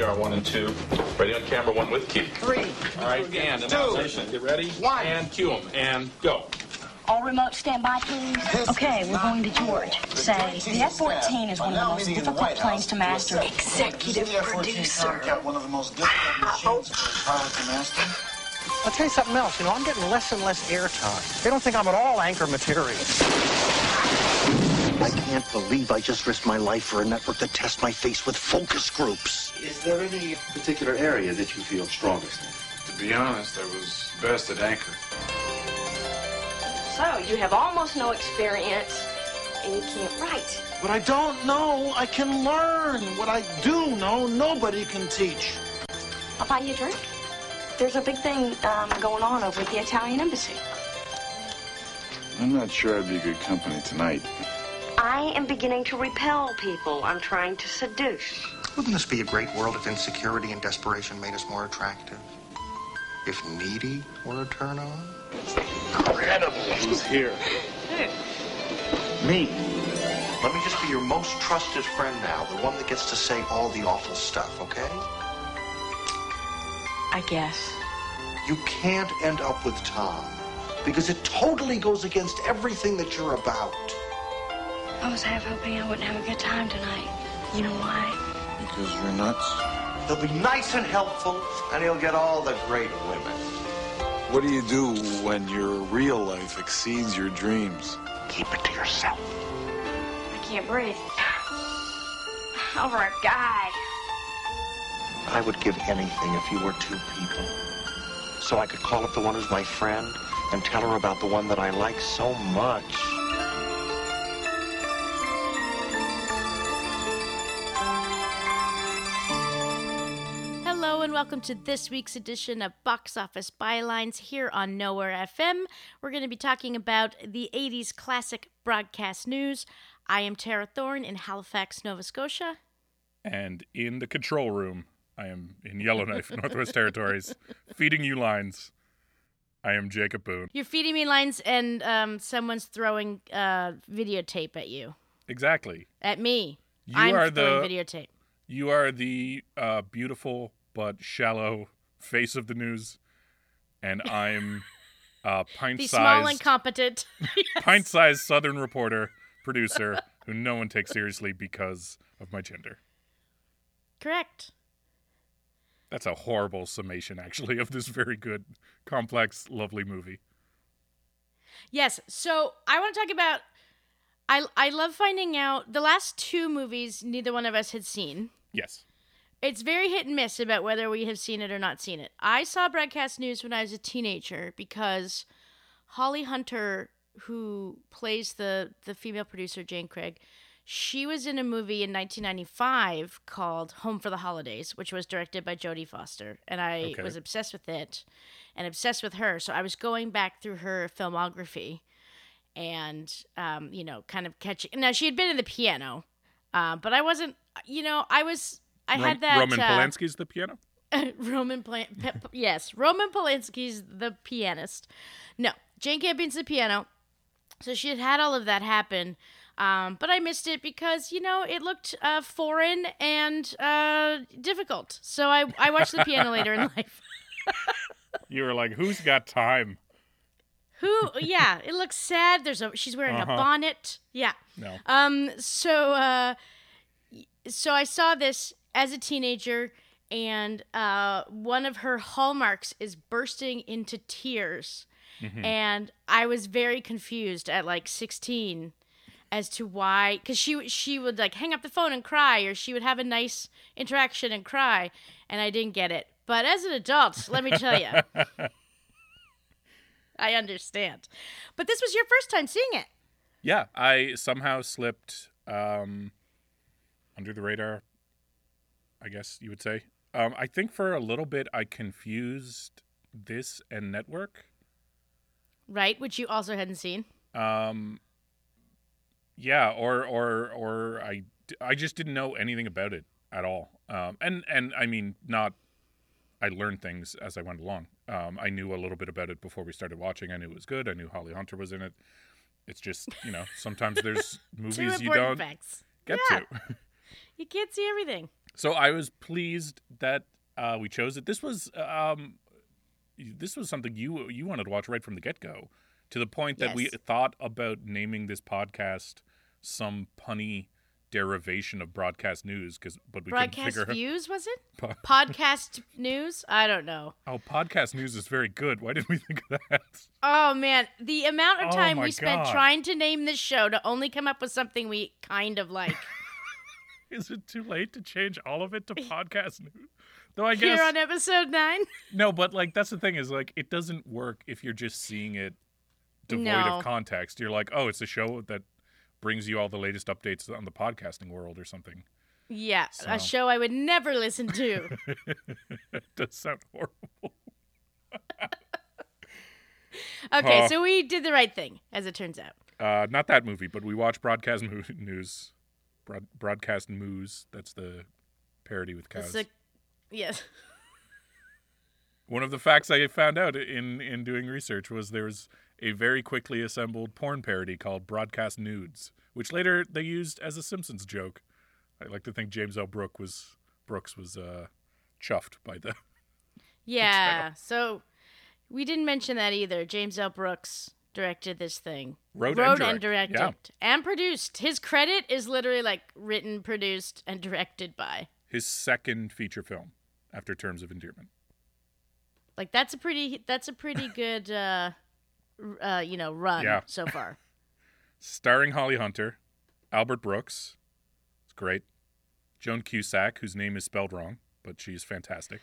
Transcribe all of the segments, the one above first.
here are one and two. Ready on camera, one with key. Three. All right, and announcement. Get ready? One. And cue them. And go. All remote standby, please. Okay, we're going to George. Say, the F-14 is one of the most difficult planes to oh. master. Executive producer. One of the most difficult machines for a pilot to master. I'll tell you something else. You know, I'm getting less and less airtime. They don't think I'm at all anchor material. I can't believe I just risked my life for a network that tests my face with focus groups. Is there any particular area that you feel strongest in? To be honest, I was best at anchor. So, you have almost no experience, and you can't write. What I don't know, I can learn. What I do know, nobody can teach. I'll buy you a drink. There's a big thing um, going on over at the Italian embassy. I'm not sure I'd be good company tonight. I am beginning to repel people I'm trying to seduce. Wouldn't this be a great world if insecurity and desperation made us more attractive? If needy were a turn on? Incredible. Who's here? Me. Let me just be your most trusted friend now, the one that gets to say all the awful stuff, okay? I guess. You can't end up with Tom because it totally goes against everything that you're about. I was half hoping I wouldn't have a good time tonight. You know why? Because you're nuts. He'll be nice and helpful, and he'll get all the great women. What do you do when your real life exceeds your dreams? Keep it to yourself. I can't breathe. Over a guy. I would give anything if you were two people. So I could call up the one who's my friend and tell her about the one that I like so much. Welcome to this week's edition of Box Office Bylines here on Nowhere FM. We're going to be talking about the 80s classic broadcast news. I am Tara Thorne in Halifax, Nova Scotia. And in the control room, I am in Yellowknife, Northwest Territories, feeding you lines. I am Jacob Boone. You're feeding me lines and um, someone's throwing uh, videotape at you. Exactly. At me. You I'm are throwing the- videotape. You are the uh, beautiful but shallow face of the news, and I'm uh, pint-sized, small incompetent, competent. pint-sized Southern reporter producer who no one takes seriously because of my gender. Correct. That's a horrible summation, actually, of this very good, complex, lovely movie. Yes. So I want to talk about. I I love finding out the last two movies. Neither one of us had seen. Yes. It's very hit and miss about whether we have seen it or not seen it. I saw broadcast news when I was a teenager because Holly Hunter, who plays the the female producer Jane Craig, she was in a movie in 1995 called Home for the Holidays, which was directed by Jodie Foster, and I Okay. was obsessed with it and obsessed with her. So I was going back through her filmography and um, you know, kind of catching. Now she had been in the piano, uh, but I wasn't. You know, I was. I Rom- had that Roman uh, Polanski's the piano. Roman Pe- yes, Roman Polanski's the pianist. No, Jane Campion's the piano. So she had had all of that happen, um, but I missed it because you know it looked uh, foreign and uh, difficult. So I I watched the piano later in life. You were like, who's got time? Who? Yeah, it looks sad. There's a she's wearing Uh-huh. a bonnet. Yeah. No. Um. So, uh, so I saw this as a teenager, and uh, one of her hallmarks is bursting into tears, and I was very confused at like 16 as to why, because she she would like hang up the phone and cry, or she would have a nice interaction and cry, and I didn't get it. But as an adult, let me tell you. I understand. But this was your first time seeing it. Yeah, I somehow slipped um, under the radar. I guess you would say. Um, I think for a little bit I confused this and Network. Right, which you also hadn't seen. Um, yeah, or or or I I just didn't know anything about it at all. Um, and and I mean not. I learned things as I went along. Um, I knew a little bit about it before we started watching. I knew it was good. I knew Holly Hunter was in it. It's just you know sometimes there's movies you don't facts. get Yeah. to. You can't see everything. So I was pleased that uh, we chose it. This was um, this was something you you wanted to watch right from the get go, to the point that we thought about naming this podcast some punny derivation of broadcast news. Because but we couldn't Broadcast figure views, was it? Po- Podcast news? I don't know. Oh, podcast news is very good. Why didn't we think of that? Oh man, the amount of Oh, time my we spent trying to name this show to only come up with something we kind of like. Is it too late to change all of it to podcast news? Though I guess Here on episode nine. no, but like that's the thing is like it doesn't work if you're just seeing it devoid No. of context. You're like, oh, it's a show that brings you all the latest updates on the podcasting world or something. Yeah, So. a show I would never listen to. it does sound horrible. Okay, Uh. so we did the right thing, as it turns out. Uh, not that movie, but we watched broadcast news. Broad- broadcast moose. That's the parody with cows. A, yes. One of the facts I found out in in doing research was there was a very quickly assembled porn parody called Broadcast Nudes, which later they used as a Simpsons joke. I like to think James L. Brooke was Brooks was uh, chuffed by the. Yeah. So we didn't mention that either. James L. Brooks directed this thing. Wrote and and direct- directed. yeah. And produced. His credit is literally like written, produced, and directed by. His second feature film after Terms of Endearment. Like that's a pretty that's a pretty good uh uh you know run Yeah. so far. Starring Holly Hunter, Albert Brooks. It's great. Joan Cusack, whose name is spelled wrong, but she's fantastic.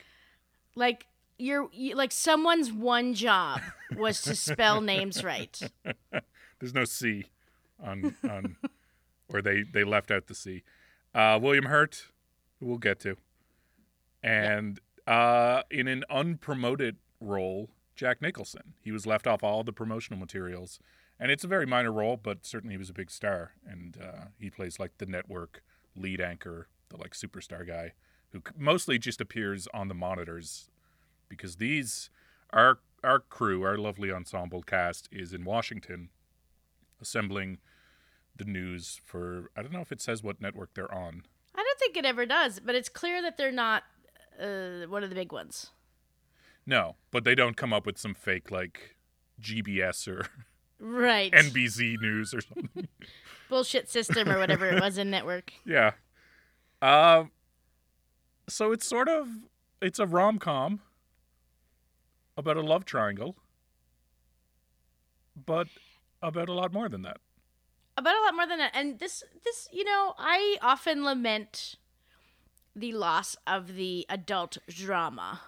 like you're you, like someone's one job was to spell names right. There's no C on on where they they left out the C. Uh, William Hurt, we'll get to, and uh, in an unpromoted role, Jack Nicholson. He was left off all the promotional materials, and it's a very minor role, but certainly he was a big star, and uh, he plays like the network lead anchor, the like superstar guy, who mostly just appears on the monitors, because these our our crew, our lovely ensemble cast, is in Washington, assembling the news for. I don't know if it says what network they're on. I don't think it ever does, but it's clear that they're not uh, one of the big ones. No, but they don't come up with some fake like GBS or Right. NBC News or something. Bullshit system or whatever it was in network. yeah. Um. so it's sort of it's a rom com about a love triangle, but about a lot more than that. About a lot more than that. And this this, you know, I often lament the loss of the adult drama.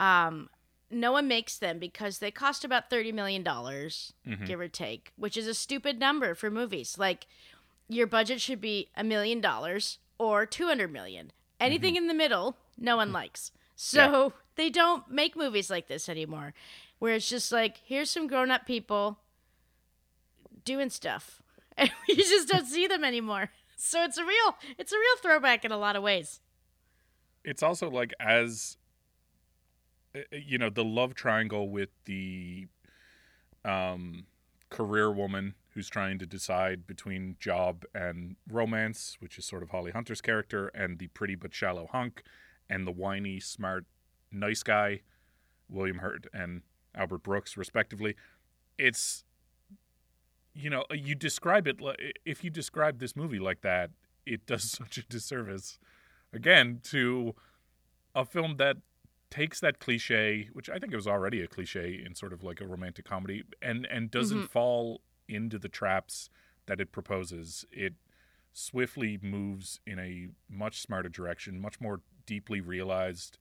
Um no one makes them because they cost about $30 million, Mhm. give or take, which is a stupid number for movies. Like, your budget should be a million dollars or 200 million. Anything in the middle, no one likes. So they don't make movies like this anymore, where it's just like, here's some grown up people doing stuff. And we just don't see them anymore. So it's a real it's a real throwback in a lot of ways. it's also like as uh, you know the love triangle with the um career woman who's trying to decide between job and romance which is sort of holly hunter's character and the pretty but shallow hunk and the whiny smart nice guy william hurt and albert brooks respectively it's you know you describe it if you describe this movie like that it does such a disservice again to a film that takes that cliche, which I think it was already a cliche in sort of like a romantic comedy, and and doesn't Mhm. fall into the traps that it proposes. It swiftly moves in a much smarter direction, much more deeply realized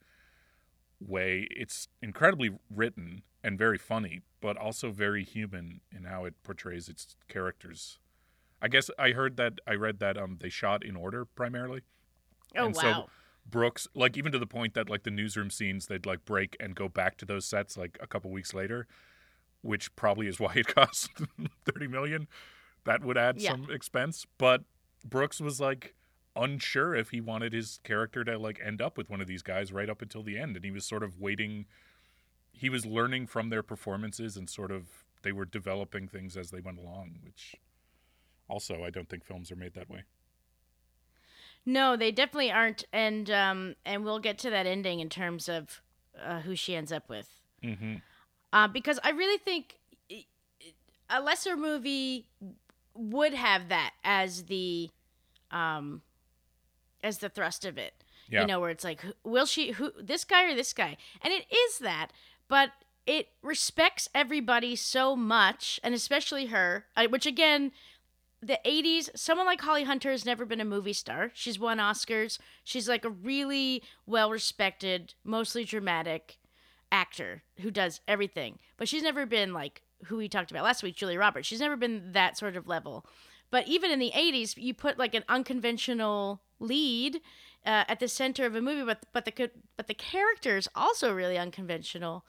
way. It's incredibly written and very funny, but also very human in how it portrays its characters. I guess I heard that I read that um they shot in order primarily. Oh And wow. so Brooks, like even to the point that like the newsroom scenes, they'd like break and go back to those sets like a couple weeks later, which probably is why it cost thirty million. That would add Yeah. some expense, but Brooks was like unsure if he wanted his character to like end up with one of these guys right up until the end, and he was sort of waiting. He was learning from their performances and sort of they were developing things as they went along, which also I don't think films are made that way. No, they definitely aren't, and um, and we'll get to that ending in terms of uh, who she ends up with. Mm-hmm. Uh, because I really think a lesser movie would have that as the um as the thrust of it. Yeah. You know, where it's like, will she who this guy or this guy? And it is that, but it respects everybody so much, and especially her, uh, which again, the 80s, someone like Holly Hunter has never been a movie star. She's won Oscars. She's like a really well respected, mostly dramatic actor who does everything. But she's never been like who we talked about last week, Julia Roberts. She's never been that sort of level. But even in the 80s, you put like an unconventional lead uh, at the center of a movie, but but the but the characters also really unconventional.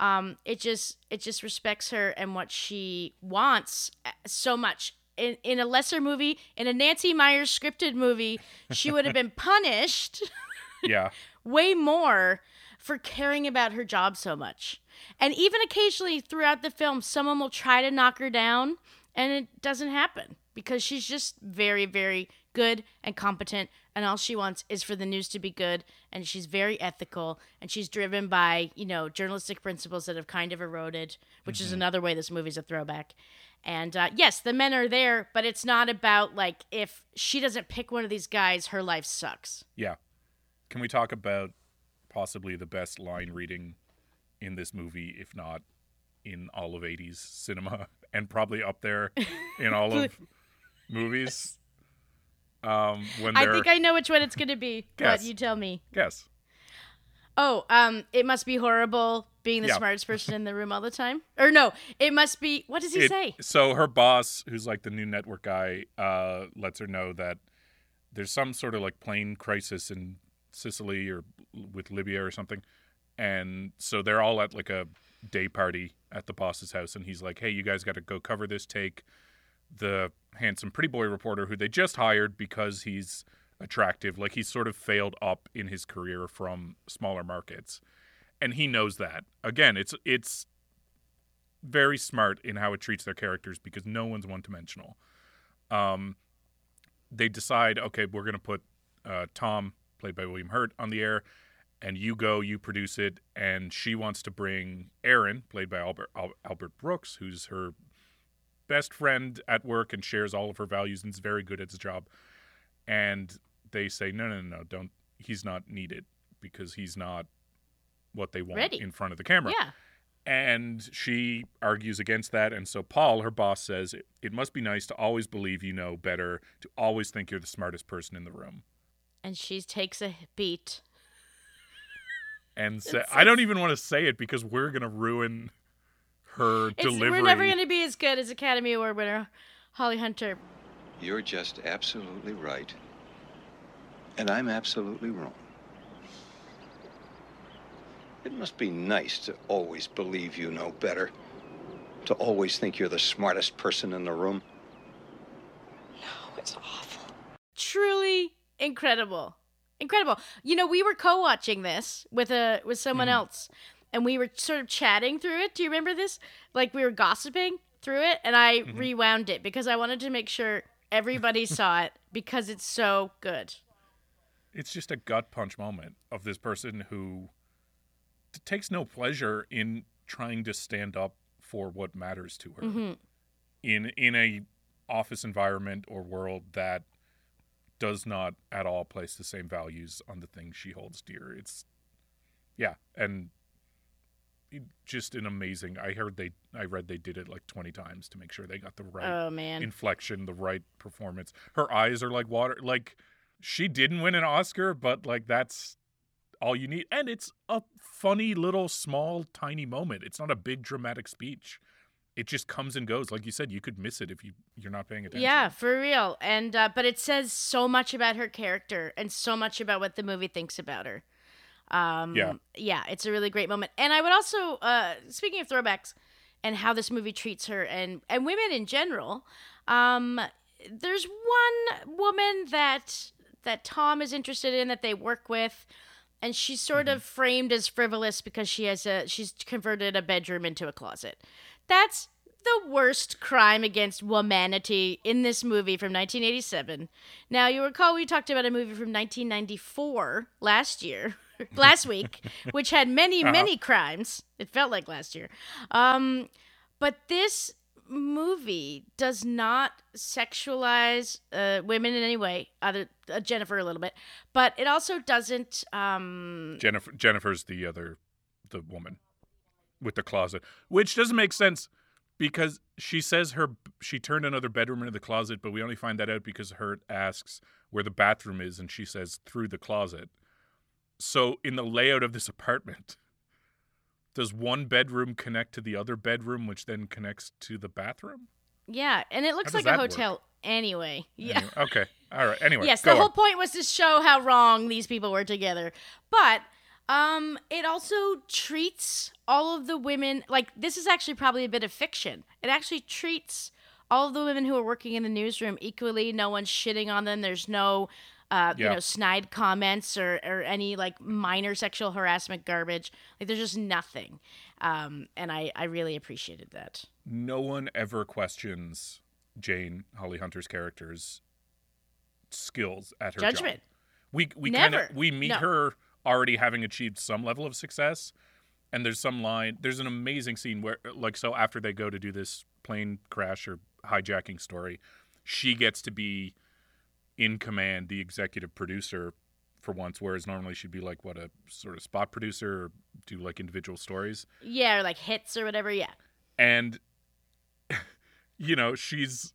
Um, it just it just respects her and what she wants uh, so much. In, in a lesser movie, in a Nancy Meyers scripted movie, she would have been punished Yeah. way more for caring about her job so much. And even occasionally throughout the film, someone will try to knock her down, and it doesn't happen because she's just very, very good and competent. And all she wants is for the news to be good. And she's very ethical, and she's driven by you know journalistic principles that have kind of eroded, which is Mhm. another way this movie's a throwback. And uh, yes, the men are there, but it's not about like if she doesn't pick one of these guys, her life sucks. Yeah. Can we talk about possibly the best line reading in this movie, if not in all of 80s cinema, and probably up there in all of movies? Um, when I think I know which one it's going to be. Guess. But you tell me. guess. Oh, um, it must be horrible being the Yeah. smartest person in the room all the time. Or no, it must be. What does he It- say? So her boss, who's like the new network guy, uh, lets her know that there's some sort of like plane crisis in Sicily or with Libya or something, and so they're all at like a day party at the boss's house, and he's like, "Hey, you guys got to go cover this take." The handsome pretty boy reporter who they just hired because he's attractive, like he's sort of failed up in his career from smaller markets, and he knows that. Again, it's it's very smart in how it treats their characters because no one's one dimensional. Um, they decide, okay, we're going to put uh, Tom, played by William Hurt, on the air, and you go, you produce it. And she wants to bring Aaron, played by Albert Albert Brooks, who's her best friend at work and shares all of her values and is very good at his job. And they say, no, no, no, no, don't. He's not needed because he's not what they want Ready. in front of the camera. Yeah. And she argues against that. And so Paul, her boss, says, it, it must be nice to always believe you know better, to always think you're the smartest person in the room. And she takes a beat. And sa- I don't even want to say it because we're going to ruin her It's, delivery. we're never going to be as good as Academy Award winner Holly Hunter. You're just absolutely right. And I'm absolutely wrong. It must be nice to always believe you know better. To always think you're the smartest person in the room. No, it's awful. Truly incredible. Incredible. You know, we were co-watching this with a with someone hmm. else and we were sort of chatting through it. Do you remember this? Like we were gossiping through it and I rewound it because I wanted to make sure everybody saw it because it's so good. it's just a gut punch moment of this person who t- takes no pleasure in trying to stand up for what matters to her Mhm. in in a office environment or world that does not at all place the same values on the things she holds dear it's yeah and just an amazing i heard they i read they did it like 20 times to make sure they got the right Oh, man. inflection the right performance her eyes are like water like she didn't win an oscar but like that's all you need and it's a funny little small tiny moment it's not a big dramatic speech it just comes and goes like you said you could miss it if you you're not paying attention Yeah, for real. And uh, but it says so much about her character and so much about what the movie thinks about her. Um, Yeah. yeah, it's a really great moment. And I would also, uh, speaking of throwbacks, and how this movie treats her and and women in general, um, there's one woman that that Tom is interested in that they work with. And she's sort of framed as frivolous because she has a she's converted a bedroom into a closet. That's the worst crime against humanity in this movie from 1987. Now, you recall we talked about a movie from 1994 last year, last week, which had many, Uh-huh. many crimes. It felt like last year. Um, but this movie does not sexualize uh, women in any way, other uh, Jennifer a little bit, but it also doesn't. Um, Jennifer Jennifer's the other the woman with the closet, which doesn't make sense because she says her she turned another bedroom into the closet, but we only find that out because Hurt asks where the bathroom is and she says through the closet. So in the layout of this apartment, does one bedroom connect to the other bedroom which then connects to the bathroom? yeah, and it looks like a that work? hotel anyway. Yeah. Anyway, okay. All right. Anyway, yes, the whole point was to show how wrong these people were together. But um it also treats all of the women like this is actually probably a bit of fiction. It actually treats all of the women who are working in the newsroom equally. No one's shitting on them. There's no uh, you know, snide comments or, or any like minor sexual harassment garbage. Like there's just nothing. Um, and I, I really appreciated that. no one ever questions Jane Holly Hunter's character's skills at her Judgment. job. We we kind of we meet No. her already having achieved some level of success, and there's some line. There's an amazing scene where like so after they go to do this plane crash or hijacking story, she gets to be in command, the executive producer for once, whereas normally she'd be like what a sort of spot producer or do like individual stories Yeah, or like hits or whatever. Yeah. and you know she's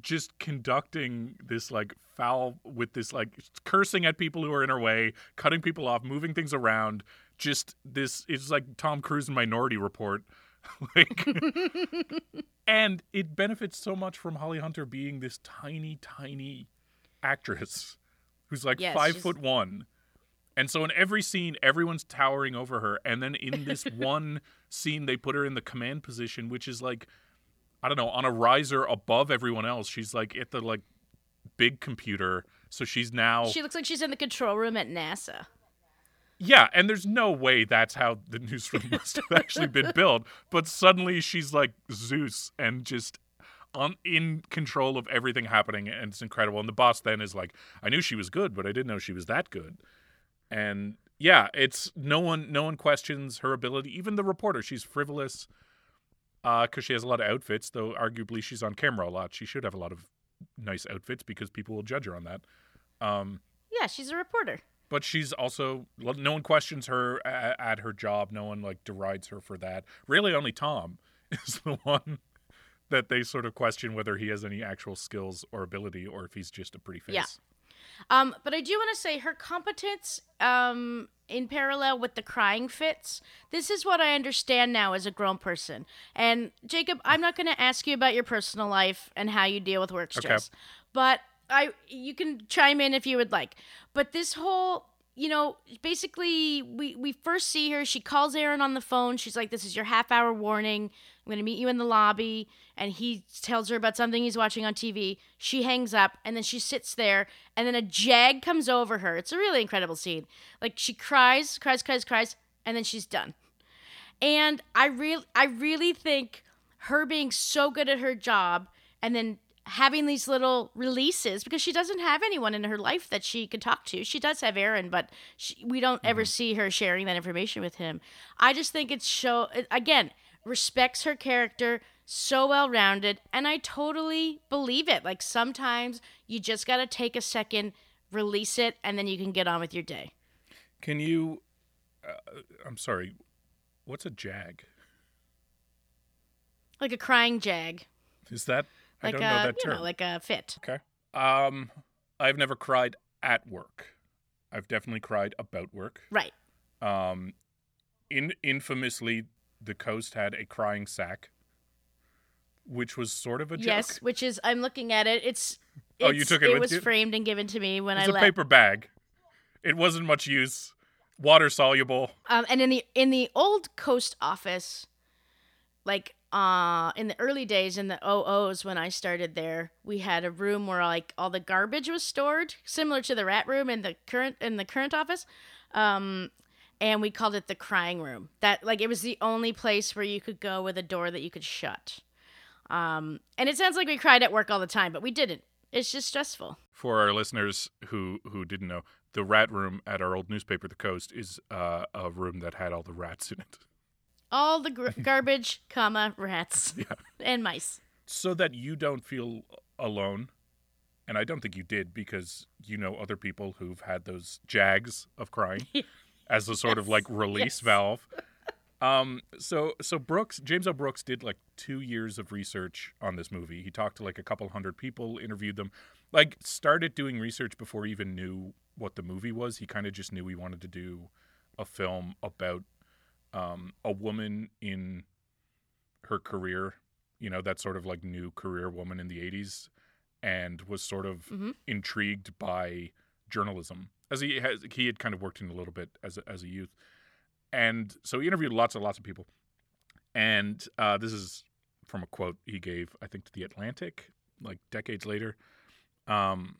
just conducting this like foul with this like cursing at people who are in her way cutting people off moving things around just this it's like tom cruise in minority report like and it benefits so much from holly hunter being this tiny tiny actress who's like Yes, five she's- foot one and so in every scene, everyone's towering over her. And then in this one scene, they put her in the command position, which is like, I don't know, on a riser above everyone else. She's like at the like big computer. So she's now She looks like she's in the control room at NASA. Yeah, and there's no way that's how the newsroom must have actually been built. But suddenly she's like Zeus and just on in control of everything happening, and it's incredible. And the boss then is like, "I knew she was good, but I didn't know she was that good." And yeah, it's no one no one questions her ability. Even the reporter, she's frivolous because she has a lot of outfits. Though arguably she's on camera a lot. She should have a lot of nice outfits because people will judge her on that. Um, Yeah, she's a reporter. but she's also no one questions her at, at her job no one like derides her for that really only tom is the one that they sort of question whether he has any actual skills or ability or if he's just a pretty face Yeah. Um, but I do want to say her competence um, in parallel with the crying fits. This is what I understand now as a grown person. And Jacob, I'm not going to ask you about your personal life and how you deal with work stress, Okay. but I you can chime in if you would like. But this whole you know, basically, we, we first see her. She calls Aaron on the phone. She's like, This is your half hour warning. I'm going to meet you in the lobby. And he tells her about something he's watching on TV. She hangs up, and then she sits there, and then a jag comes over her. It's a really incredible scene. Like, she cries, cries, cries, cries, and then she's done. And I really, I really think her being so good at her job, and then having these little releases because she doesn't have anyone in her life that she could talk to. She does have Aaron, but she, we don't ever see her sharing that information with him. I just think it's show again respects her character so well rounded, and I totally believe it. Like sometimes you just got to take a second, release it, and then you can get on with your day. can you uh, i'm sorry what's a jag Like a crying jag, is that like i don't a know that you term know, like a fit. okay um i've never cried at work i've definitely cried about work Right. Um, in infamously, the coast had a crying sack, which was sort of a joke. Yes, which is I'm looking at it. It's, Oh, you took it with was you? framed and given to me when it I was a left. paper bag. It wasn't much use. Water soluble. Um, and in the in the old coast office, like uh, in the early days in the OOs when I started there, we had a room where like all the garbage was stored, similar to the rat room in the current in the current office. Um, and we called it the crying room. That like it was the only place where you could go with a door that you could shut. Um, and it sounds like we cried at work all the time, but we didn't. It's just stressful. For our listeners who who didn't know, the rat room at our old newspaper, The Coast, is uh, a room that had all the rats in it, All the gr- garbage, comma rats, Yeah. and mice. so that you don't feel alone. And I don't think you did because you know other people who've had those jags of crying as a sort of like release yes. valve. Um, so so Brooks, James O. Brooks did like two years of research on this movie. He talked to like a couple hundred people, interviewed them, like started doing research before he even knew what the movie was. He kind of just knew he wanted to do a film about um, a woman in her career, you know, that sort of like new career woman in the 80s, and was sort of Mhm. intrigued by journalism as he has he had kind of worked in a little bit as a, as a youth. And so he interviewed lots and lots of people. And uh, this is from a quote he gave i think to the atlantic like decades later. Um,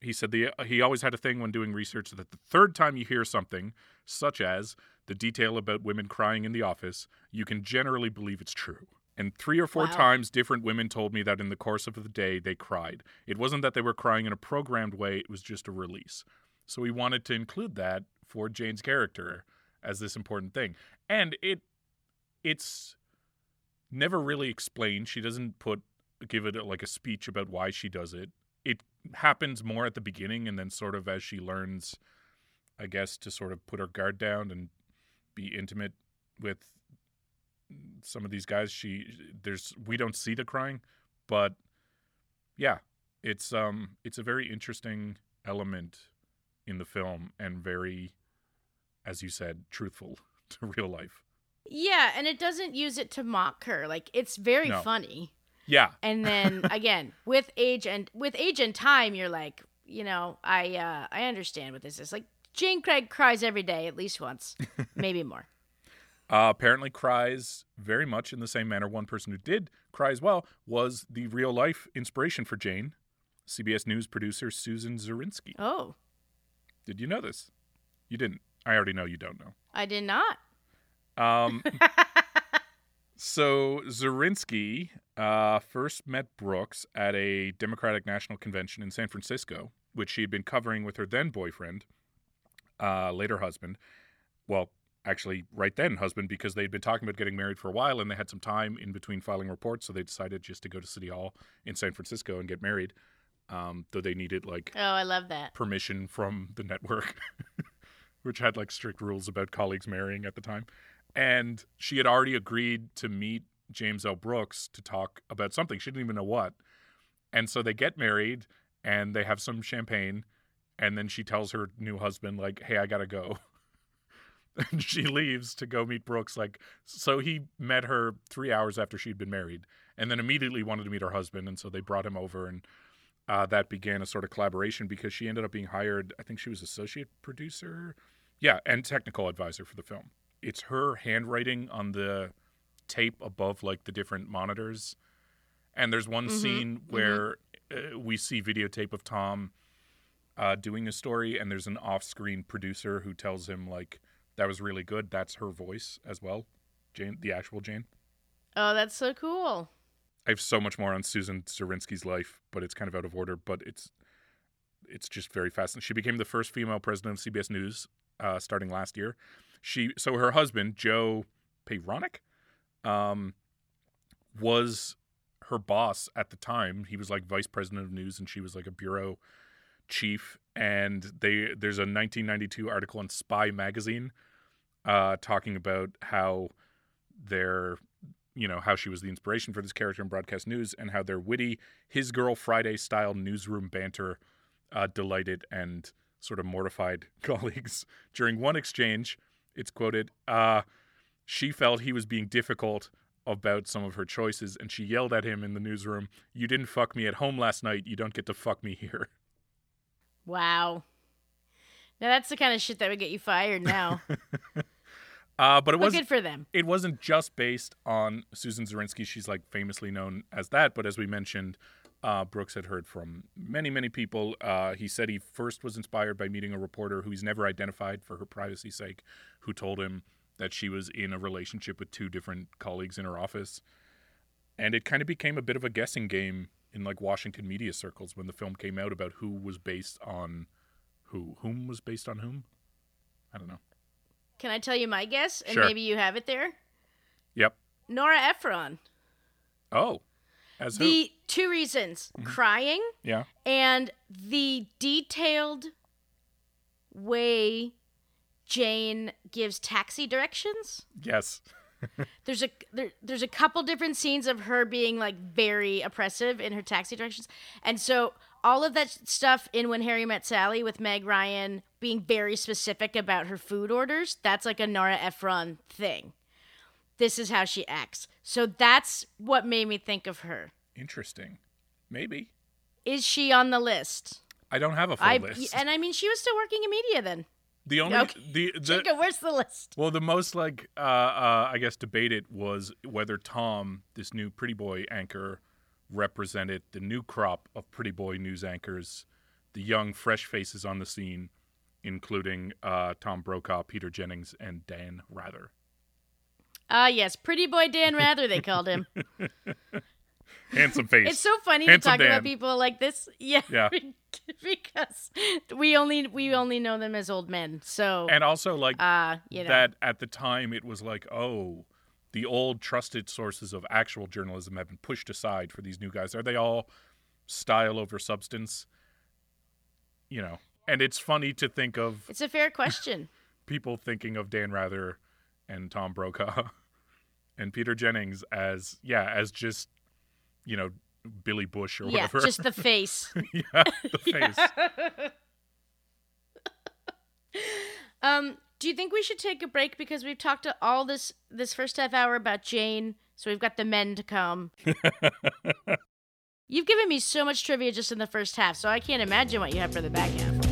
he said the he always had a thing when doing research that the third time you hear something such as the detail about women crying in the office you can generally believe it's true. And three or four Wow. times different women told me that in the course of the day they cried. It wasn't that they were crying in a programmed way it was just a release. So we wanted to include that for jane's character as this important thing. And it it's never really explained. She doesn't put give it like a speech about why she does it. It happens more at the beginning and then sort of as she learns i guess to sort of put her guard down and be intimate with some of these guys she there's we don't see the crying but yeah it's um it's a very interesting element in the film and very as you said truthful to real life Yeah, and it doesn't use it to mock her. Like it's very No. funny. yeah And then again, with age and with age and time, you're like, you know, I uh I understand what this is. Like Jane Craig cries every day at least once, maybe more. uh, apparently cries very much in the same manner one person who did cry as well was the real life inspiration for jane cbs news producer susan zirinsky Oh, did you know this? You didn't. I already know you don't know. I did not. Um, so Zirinsky uh, first met Brooks at a Democratic National Convention in San Francisco, which she had been covering with her then boyfriend, uh, later husband. Well, actually, right then husband, because they'd been talking about getting married for a while, and they had some time in between filing reports, so they decided just to go to City Hall in San Francisco and get married. Um, though they needed like Oh, I love that. permission from the network, which had like strict rules about colleagues marrying at the time. And she had already agreed to meet James L. Brooks to talk about something. She didn't even know what. And so they get married and they have some champagne. And then she tells her new husband, like, hey, I got to go. and she leaves to go meet Brooks. Like, so he met her three hours after she'd been married and then immediately wanted to meet her husband. And so they brought him over and uh, that began a sort of collaboration because she ended up being hired. I think she was associate producer, yeah, and technical advisor for the film. It's her handwriting on the tape above like the different monitors, and there's one Mhm, scene where uh, we see videotape of Tom uh, doing a story, and there's an off-screen producer who tells him like that was really good. That's her voice as well, Jane, the actual Jane. Oh, that's so cool. I have so much more on Susan Zirinsky's life, but it's kind of out of order. But it's it's just very fascinating. She became the first female president of CBS News uh, starting last year. She so her husband Joe Peyronnin um, was her boss at the time. He was like vice president of news, and she was like a bureau chief. And they there's a 1992 article in Spy magazine uh, talking about how their you know how she was the inspiration for this character in broadcast news and how their witty his girl friday style newsroom banter uh, delighted and sort of mortified colleagues during one exchange it's quoted uh, she felt he was being difficult about some of her choices and she yelled at him in the newsroom you didn't fuck me at home last night you don't get to fuck me here Wow. Now that's the kind of shit that would get you fired now. uh, but it was good for them. it wasn't just based on Susan Zirinsky. She's like famously known as that. But as we mentioned, uh, Brooks had heard from many, many people. Uh, he said he first was inspired by meeting a reporter who he's never identified for her privacy's sake, who told him that she was in a relationship with two different colleagues in her office. and it kind of became a bit of a guessing game in like Washington media circles when the film came out about who was based on who, whom was based on whom. I don't know. Can I tell you my guess? And Sure. maybe you have it there. Yep. Nora Ephron. Oh, as who? The two reasons: mm-hmm. crying Yeah. and the detailed way Jane gives taxi directions. Yes. There's a there, there's a couple different scenes of her being like very oppressive in her taxi directions, and so all of that stuff in When Harry Met Sally with Meg Ryan being very specific about her food orders. That's like a Nora Ephron thing. This is how she acts. So that's what made me think of her. Interesting. Maybe. Is she on the list? I don't have a full I list. and I mean she was still working in media then. The only Okay. the, the Jacob, where's the list? Well, the most like uh, uh, I guess debated was whether Tom, this new Pretty Boy anchor, represented the new crop of Pretty Boy news anchors, the young fresh faces on the scene, including uh, Tom Brokaw, Peter Jennings, and Dan Rather. Ah, yes, pretty boy Dan Rather they called him. Handsome face. It's so funny Handsome to talk Dan. about people like this. Yeah. Yeah. because we only we only know them as old men. So and also like uh, you know. that at the time it was like oh the old trusted sources of actual journalism have been pushed aside for these new guys are they all style over substance you know and it's funny to think of it's a fair question. people thinking of dan rather and tom brokaw and peter jennings as yeah as just you know billy bush or yeah, whatever just the face. yeah the face Um, do you think we should take a break because we've talked to all this this first half hour about Jane, so we've got the men to come. You've given me so much trivia just in the first half, so I can't imagine what you have for the back half.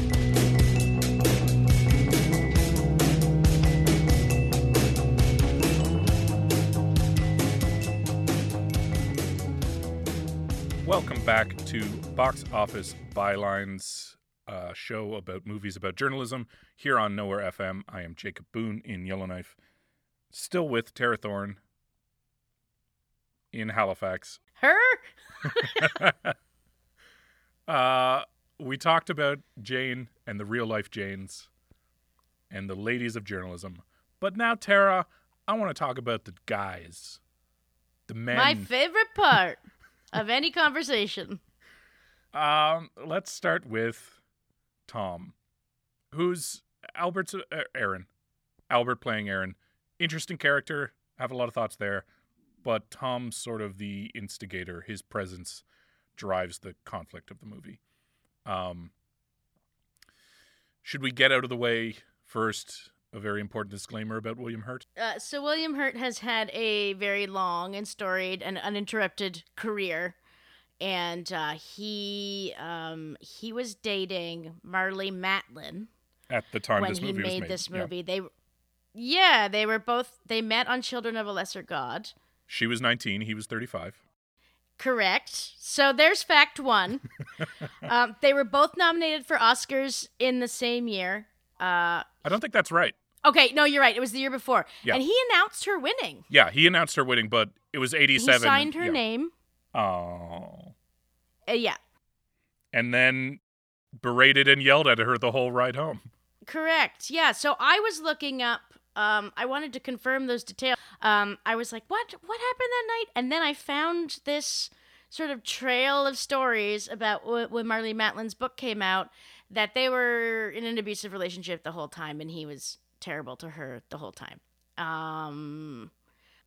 Welcome back to Box Office Bylines, a show about movies about journalism here on Nowhere FM. I am Jacob Boone in Yellowknife, still with Tara Thorne in Halifax. Her? uh, we talked about Jane and the real life Janes and the ladies of journalism. But now, Tara, I want to talk about the guys, the men. My favorite part of any conversation. Um, let's start with Tom, who's Albert's uh, Aaron. Albert playing Aaron. Interesting character. Have a lot of thoughts there. But Tom's sort of the instigator. His presence drives the conflict of the movie. Um, should we get out of the way first? A very important disclaimer about William Hurt. Uh, so William Hurt has had a very long and storied and uninterrupted career, and uh, he um, he was dating Marlee Matlin At the time when this he movie was made made. this Yeah. movie. They, yeah, they were both they met on Children of a Lesser God. She was 19. He was 35. Correct. So there's fact one. um, they were both nominated for Oscars in the same year. Uh, I don't think that's right. Okay, no, you're right. It was the year before, Yeah. and he announced her winning. Yeah, he announced her winning, but it was 87. He signed her yeah. name. Oh. Uh, yeah, And then berated and yelled at her the whole ride home. correct. Yeah. So I was looking up. Um, I wanted to confirm those details. Um, I was like, what? What happened that night? And then I found this sort of trail of stories about w- when Marlee Matlin's book came out that they were in an abusive relationship the whole time, and he was terrible to her the whole time. Um,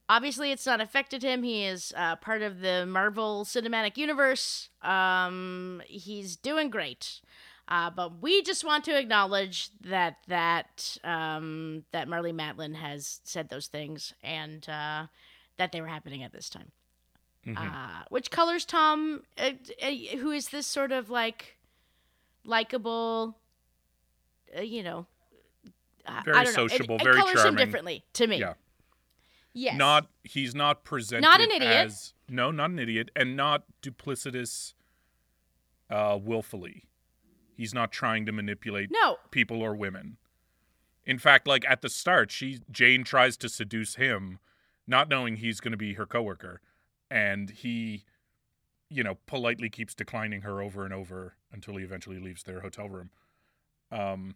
obviously, it's not affected him. He is uh, part of the Marvel Cinematic Universe. Um, he's doing great. Uh, but we just want to acknowledge that that um, that Marlee Matlin has said those things and uh, that they were happening at this time. Mm-hmm. Uh, which colors Tom, uh, uh, who is this sort of like likable, uh, you know, Very I don't know. It- sociable, it, very colors him charming. differently to me. Yeah. Yes. Not he's not presented Not an idiot. as no, not an idiot, and not duplicitous uh willfully. He's not trying to manipulate No. people or women. In fact, like at the start, she Jane tries to seduce him, not knowing he's gonna be her coworker. and he, you know, politely keeps declining her over and over until he eventually leaves their hotel room. Um,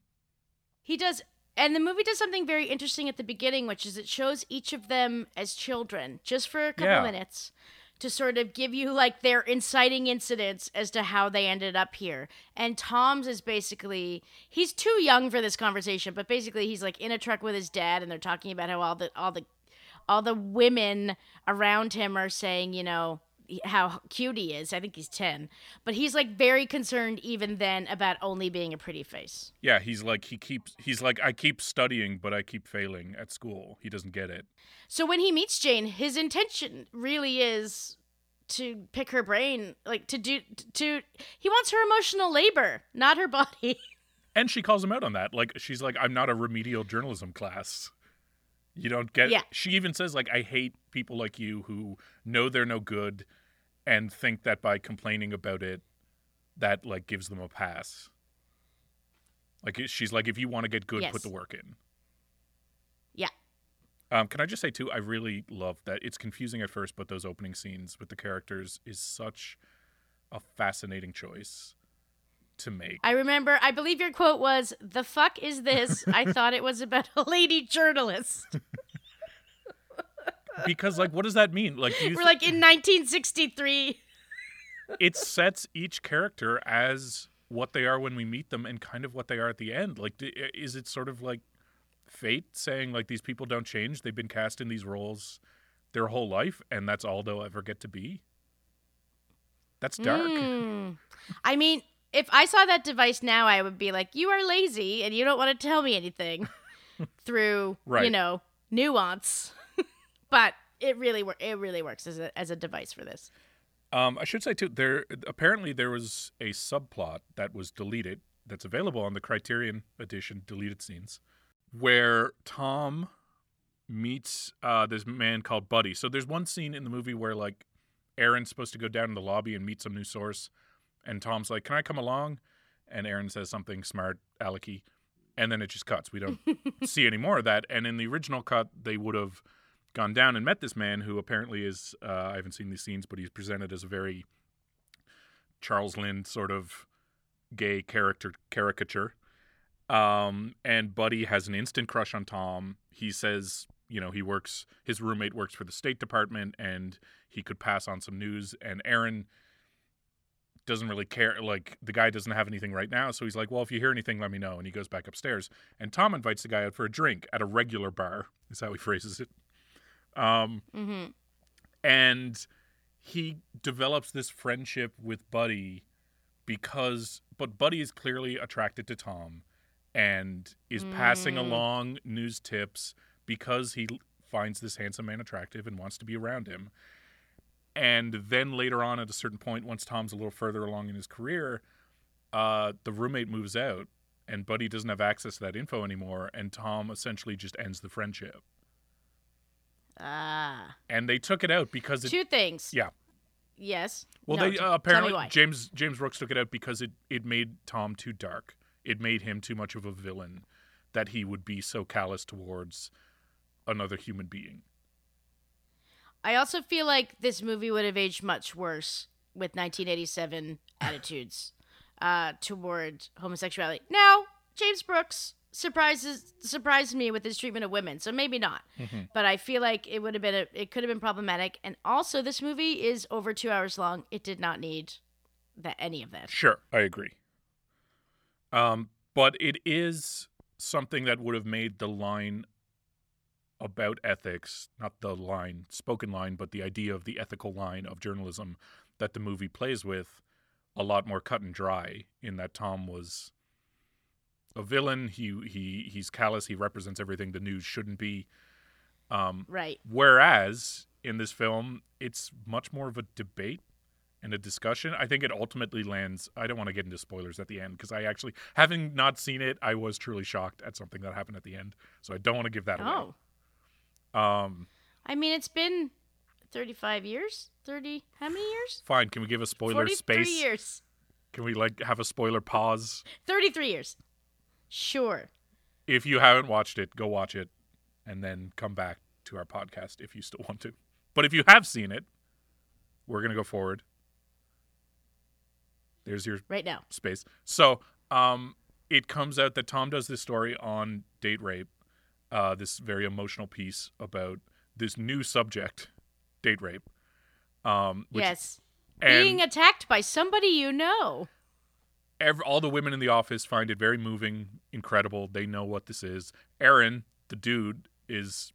He does, and the movie does something very interesting at the beginning, which is it shows each of them as children, just for a couple Yeah. minutes, to sort of give you like their inciting incidents as to how they ended up here. And Tom's is basically he's too young for this conversation, but basically he's like in a truck with his dad, and they're talking about how all the all the all the women around him are saying, you know, how cute he is. I think he's 10. But he's like very concerned even then about only being a pretty face. yeah, he's like he keeps he's like I keep studying, but I keep failing at school. He doesn't get it. So when he meets Jane, his intention really is to pick her brain, like to do to he wants her emotional labor, not her body. And she calls him out on that. Like she's like, I'm not a remedial journalism class. You don't get Yeah. She even says, like, I hate people like you who know they're no good and think that by complaining about it, that like gives them a pass. Like she's like, if you want to get good, Yes. put the work in. Yeah. Um, can I just say too, I really love that it's confusing at first, but those opening scenes with the characters is such a fascinating choice to make. I remember I believe your quote was, "The fuck is this? I thought it was about a lady journalist." because like what does that mean? Like We're thi- like in 1963. it sets each character as what they are when we meet them and kind of what they are at the end. Like, is it sort of like fate saying like these people don't change? They've been cast in these roles their whole life, and that's all they'll ever get to be. That's dark. Mm. I mean, if I saw that device now, I would be like, "You are lazy and you don't want to tell me anything." Through, you know, nuance. But it really wor- it really works as a as a device for this. Um, I should say too, there apparently there was a subplot that was deleted that's available on the Criterion edition deleted scenes, where Tom meets uh, this man called Buddy. So there's one scene in the movie where like Aaron's supposed to go down in the lobby and meet some new source, and Tom's like, "Can I come along?" And Aaron says something smart, alecky, and then it just cuts. We don't see any more of that. And in the original cut, they would have gone down and met this man who apparently is uh, I haven't seen these scenes, but he's presented as a very Charles Lynn sort of gay character caricature. Um, and Buddy has an instant crush on Tom. He says, you know, he works his roommate works for the State Department and he could pass on some news. And Aaron doesn't really care like the guy doesn't have anything right now. So he's like well if you hear anything let me know. And he goes back upstairs. And tom invites the guy out for a drink at a regular bar is how he phrases it um, Mm-hmm. and he develops this friendship with Buddy because, but Buddy is clearly attracted to Tom and is passing Mm. along news tips because he finds this handsome man attractive and wants to be around him. And then later on, at a certain point, once Tom's a little further along in his career, uh, the roommate moves out and Buddy doesn't have access to that info anymore, and Tom essentially just ends the friendship. Ah. And they took it out because it, Two things. yeah. Yes. Well, No, they uh, apparently. James James Brooks took it out because it it made Tom too dark. It made him too much of a villain that he would be so callous towards another human being. I also feel like this movie would have aged much worse with 1987 attitudes uh, toward homosexuality. Now, James Brooks surprises surprised me with his treatment of women, so maybe not. Mhm. But I feel like it would have been a, it could have been problematic. And also, this movie is over two hours long. It did not need that any of that. Sure, I agree. Um, but it is something that would have made the line about ethics, not the line, spoken line, but the idea of the ethical line of journalism that the movie plays with a lot more cut and dry in that Tom was a villain. He he he's callous, he represents everything the news shouldn't be. Um Right. Whereas in this film, it's much more of a debate and a discussion. I think it ultimately lands. I don't want to get into spoilers at the end because I actually, having not seen it, I was truly shocked at something that happened at the end. So I don't want to give that Oh, away. Um, I mean, it's been 35 years. 30 how many years? fine. Can we give a spoiler 43 space? years. Can we like have a spoiler pause? 33 years. Sure. If you haven't watched it, go watch it, and then come back to our podcast if you still want to. But if you have seen it, we're gonna go forward. There's your Right now. space. So, um, it comes out that Tom does this story on date rape, uh, this very emotional piece about this new subject, date rape. Um, which yes. Being attacked by somebody you know. Every, all the women in the office find it very moving, incredible. They know what this is. Aaron, the dude, is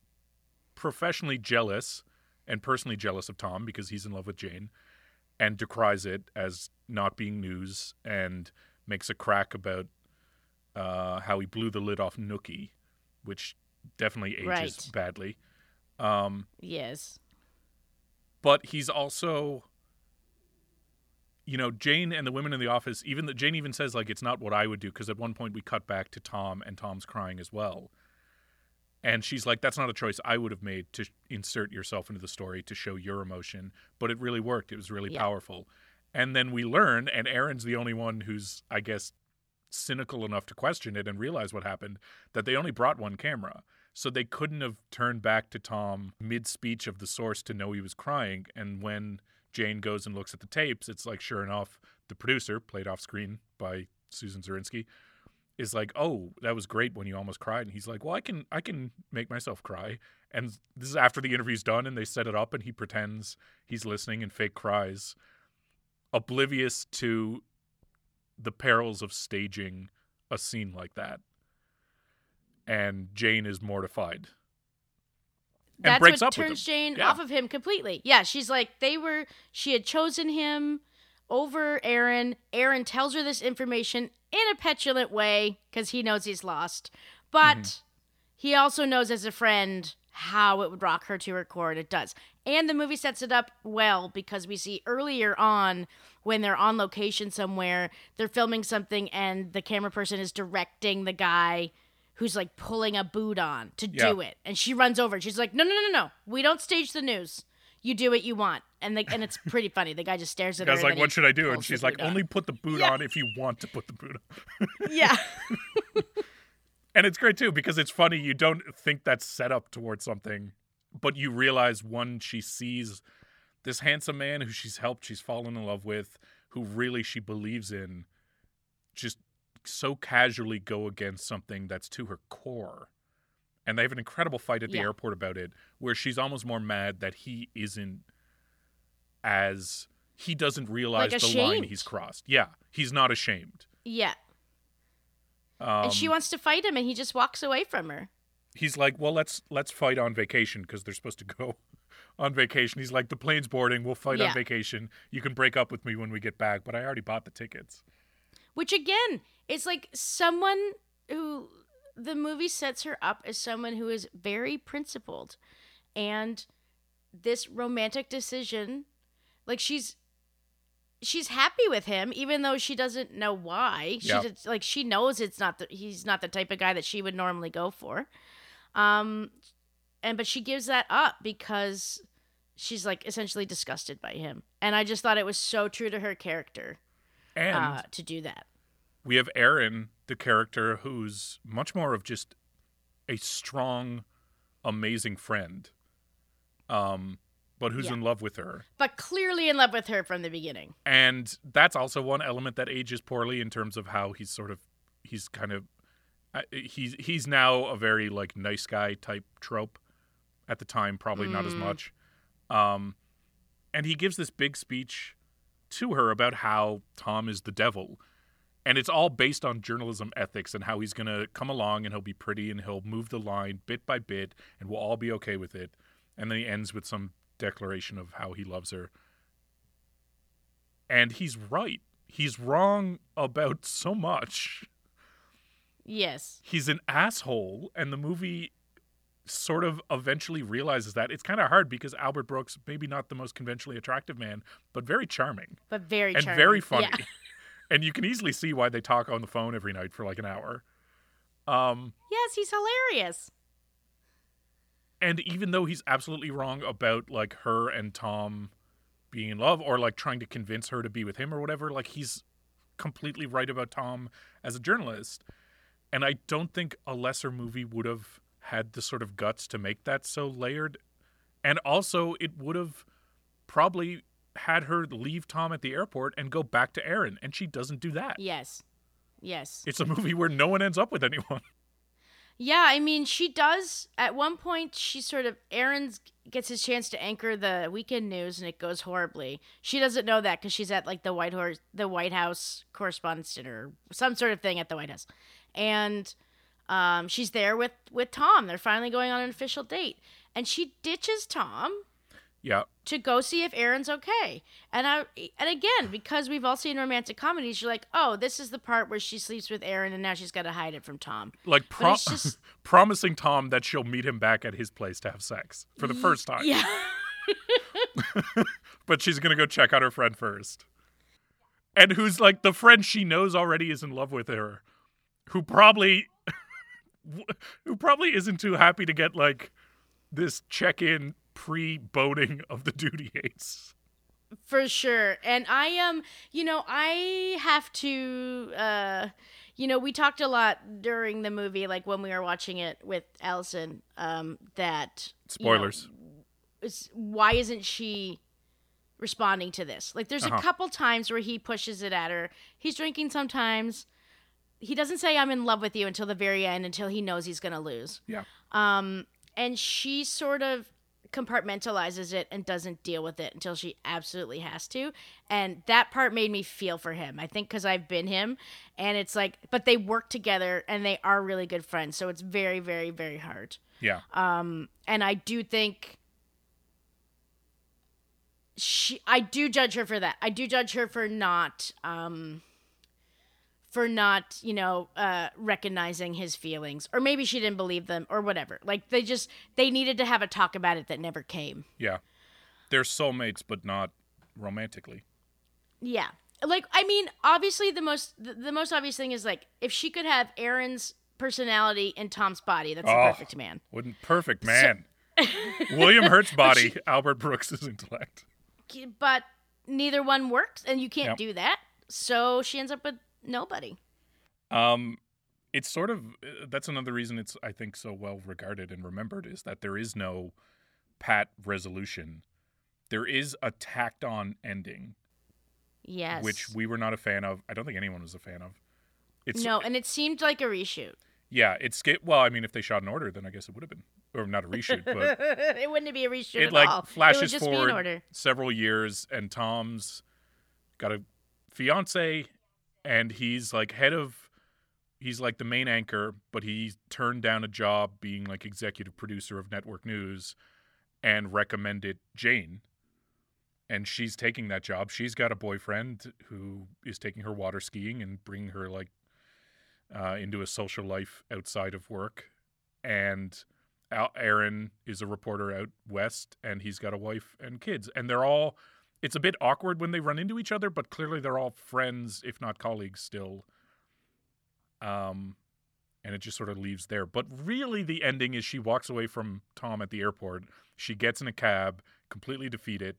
professionally jealous and personally jealous of Tom because he's in love with Jane and decries it as not being news and makes a crack about uh, how he blew the lid off Nookie, which definitely ages Right. badly. Um, Yes. but he's also you know jane and the women in the office even the, jane even says like it's not what i would do because at one point we cut back to tom and tom's crying as well and she's like that's not a choice i would have made to insert yourself into the story to show your emotion but it really worked it was really Yeah. powerful and then we learn and aaron's the only one who's i guess cynical enough to question it and realize what happened that they only brought one camera so they couldn't have turned back to Tom mid speech of the source to know he was crying. And when Jane goes and looks at the tapes, it's like, sure enough, the producer, played off screen by Susan Zirinsky, is like, "Oh, that was great when you almost cried." And he's like, "Well, I can, I can make myself cry." And this is after the interview's done, and they set it up, and he pretends he's listening and fake cries, oblivious to the perils of staging a scene like that. And Jane is mortified. And That's breaks what up turns. Jane Yeah. off of him completely. Yeah, she's like they were she had chosen him over Aaron. Aaron tells her this information in a petulant way cuz he knows he's lost. But Mm-hmm. he also knows as a friend how it would rock her to her core and it does. And the movie sets it up well because we see earlier on when they're on location somewhere, they're filming something and the camera person is directing the guy who's like pulling a boot on to Yeah. do it. And she runs over and she's like, No, no, no, no, no. We don't stage the news. You do what you want. And the, and it's pretty funny. The guy just stares at The her. guy's like, "What should I do?" And she's like, on. "Only put the boot Yeah. on if you want to put the boot on." Yeah. and it's great too because it's funny. You don't think that's set up towards something, but you realize one, she sees this handsome man who she's helped, she's fallen in love with, who really she believes in, just so casually go against something that's to her core. And they have an incredible fight at the Yeah. airport about it, where she's almost more mad that he isn't as he doesn't realize Like, the line he's crossed. Yeah, he's not ashamed. Yeah. Um, and she wants to fight him and he just walks away from her. he's like, "Well, let's let's fight on vacation because they're supposed to go on vacation." He's like, "The plane's boarding. We'll fight Yeah. on vacation. You can break up with me when we get back, but I already bought the tickets." Which again, is like someone who the movie sets her up as someone who is very principled. And this romantic decision, like she's she's happy with him even though she doesn't know why. She just, like she knows it's not the, he's not the type of guy that she would normally go for. Um and but she gives that up because she's like essentially disgusted by him. And I just thought it was so true to her character And uh, to do that. We have Aaron, the character who's much more of just a strong, amazing friend, um, but who's Yeah. in love with her. But clearly in love with her from the beginning. and that's also one element that ages poorly in terms of how he's sort of he's kind of uh, he's he's now a very like nice guy type trope at the time probably not as Mm. much um and he gives this big speech to her about how Tom is the devil and it's all based on journalism ethics and how he's going to come along and he'll be pretty and he'll move the line bit by bit and we'll all be okay with it and then he ends with some declaration of how he loves her and he's right. He's wrong about so much. Yes. He's an asshole, and the movie sort of eventually realizes that. It's kind of hard because Albert Brooks, maybe not the most conventionally attractive man, but very charming But very and charming. very funny. Yeah. and you can easily see why they talk on the phone every night for like an hour. Um, Yes, he's hilarious. and even though he's absolutely wrong about like her and Tom being in love or like trying to convince her to be with him or whatever, like he's completely right about Tom as a journalist. And I don't think a lesser movie would have had the sort of guts to make that so layered. And also it would have probably had her leave Tom at the airport and go back to Aaron, and she doesn't do that. Yes. Yes. It's a movie where no one ends up with anyone. Yeah, I mean, she does. At one point, she sort of Aaron's gets his chance to anchor the weekend news, and it goes horribly. She doesn't know that because she's at like the White Horse, the White House Correspondents' Dinner, some sort of thing at the White House, and um, she's there with with Tom. They're finally going on an official date, and she ditches Tom Yeah. to go see if Aaron's okay. And I and again, because we've all seen romantic comedies, you're like, oh, this is the part where she sleeps with Aaron, and now she's got to hide it from Tom. Like pro- just- promising Tom that she'll meet him back at his place to have sex for the first time. Yeah. but she's gonna go check out her friend first. And who's like the friend she knows already is in love with her, who probably who probably isn't too happy to get like this check-in pre-boning of the duty hates. For sure. And I am, um, you know, I have to uh you know, we talked a lot during the movie like when we were watching it with Allison um that you know, Spoilers. why isn't she responding to this? Like there's Uh-huh. a couple times where he pushes it at her. He's drinking sometimes. He doesn't say I'm in love with you until the very end until he knows he's going to lose. Yeah. Um and she sort of compartmentalizes it and doesn't deal with it until she absolutely has to. And that part made me feel for him. I think cuz I've been him and it's like but they work together and they are really good friends. So it's very very very hard. Yeah. Um, and I do think she, I do judge her for that. I do judge her for not, um, for not, you know, uh, recognizing his feelings, or maybe she didn't believe them, or whatever. Like they just they needed to have a talk about it that never came. Yeah. They're soulmates, but not romantically. Yeah. Like I mean, obviously the most the, the most obvious thing is like if she could have Aaron's personality in Tom's body, that's Oh, perfect man. Wouldn't perfect man. William Hurt's body, she- Albert Brooks's intellect. but neither one works and you can't Yep. do that so she ends up with nobody Um, it's sort of that's another reason it's I think so well regarded and remembered is that there is no pat resolution. There is a tacked on ending, yes which we were not a fan of. I don't think anyone was a fan of. It's no and it seemed like a reshoot yeah, it's well. I mean, if they shot an order, then I guess it would have been, or not a reshoot, but it wouldn't be a reshoot it at like all it flashes just forward several years, and Tom's got a fiance, and he's like head of, he's like the main anchor, but he turned down a job being like executive producer of network news, and recommended Jane. And she's taking that job. She's got a boyfriend who is taking her water skiing and bringing her like uh, into a social life outside of work. And Al- Aaron is a reporter out west, and he's got a wife and kids. And they're all, it's a bit awkward when they run into each other, but clearly they're all friends, if not colleagues, still. Um, and it just sort of leaves there. But really, the ending is she walks away from Tom at the airport. She gets in a cab, completely defeated,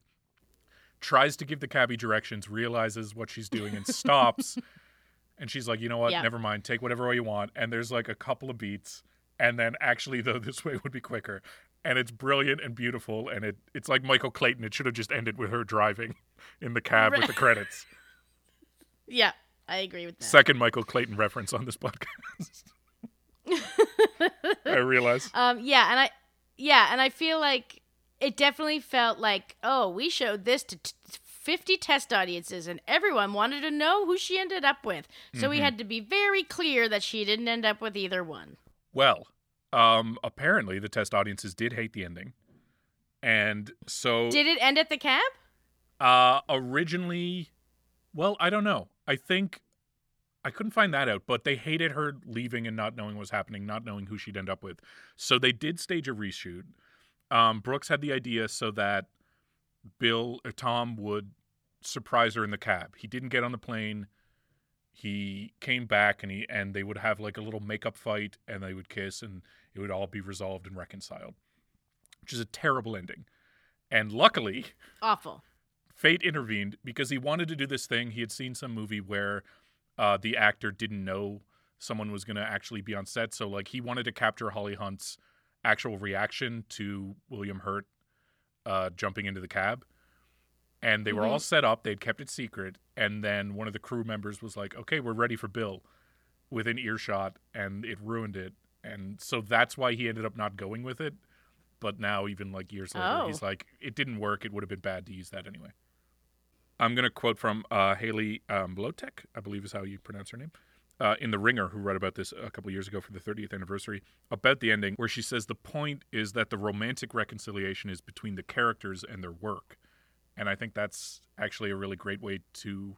tries to give the cabbie directions, realizes what she's doing, and stops. and she's like, you know what? Yeah. Never mind. Take whatever way you want. And there's like a couple of beats. And then actually, though, this way would be quicker. And it's brilliant and beautiful. And it, it's like Michael Clayton. It should have just ended with her driving in the cab with the credits. yeah i agree with that Second Michael Clayton reference on this podcast. I realize. um yeah and i yeah and i feel like it definitely felt like oh we showed this to t- 50 test audiences and everyone wanted to know who she ended up with so we Mhm. had to be very clear that she didn't end up with either one Well, um, apparently the test audiences did hate the ending. And so did it end at the cab Uh, originally, well, I don't know. I think I couldn't find that out, but they hated her leaving and not knowing what was happening, not knowing who she'd end up with. So they did stage a reshoot. Um, Brooks had the idea so that Bill or Tom would surprise her in the cab. He didn't get on the plane. He came back and he and they would have like a little makeup fight and they would kiss and it would all be resolved and reconciled. Which is a terrible ending. And luckily, awful fate intervened because he wanted to do this thing. He had seen some movie where uh, the actor didn't know someone was going to actually be on set, so like he wanted to capture Holly Hunt's actual reaction to William Hurt uh, jumping into the cab. and they were Mhm. all set up. They'd kept it secret, and then one of the crew members was like, "Okay, we're ready for Bill," within earshot, and it ruined it. And so that's why he ended up not going with it. But now, even like years later, Oh. he's like, "It didn't work. It would have been bad to use that anyway." I'm gonna quote from uh, Haley um, Blotek, I believe is how you pronounce her name, uh, in The Ringer, who wrote about this a couple years ago for the 30th anniversary, about the ending, where she says the point is that the romantic reconciliation is between the characters and their work, and I think that's actually a really great way to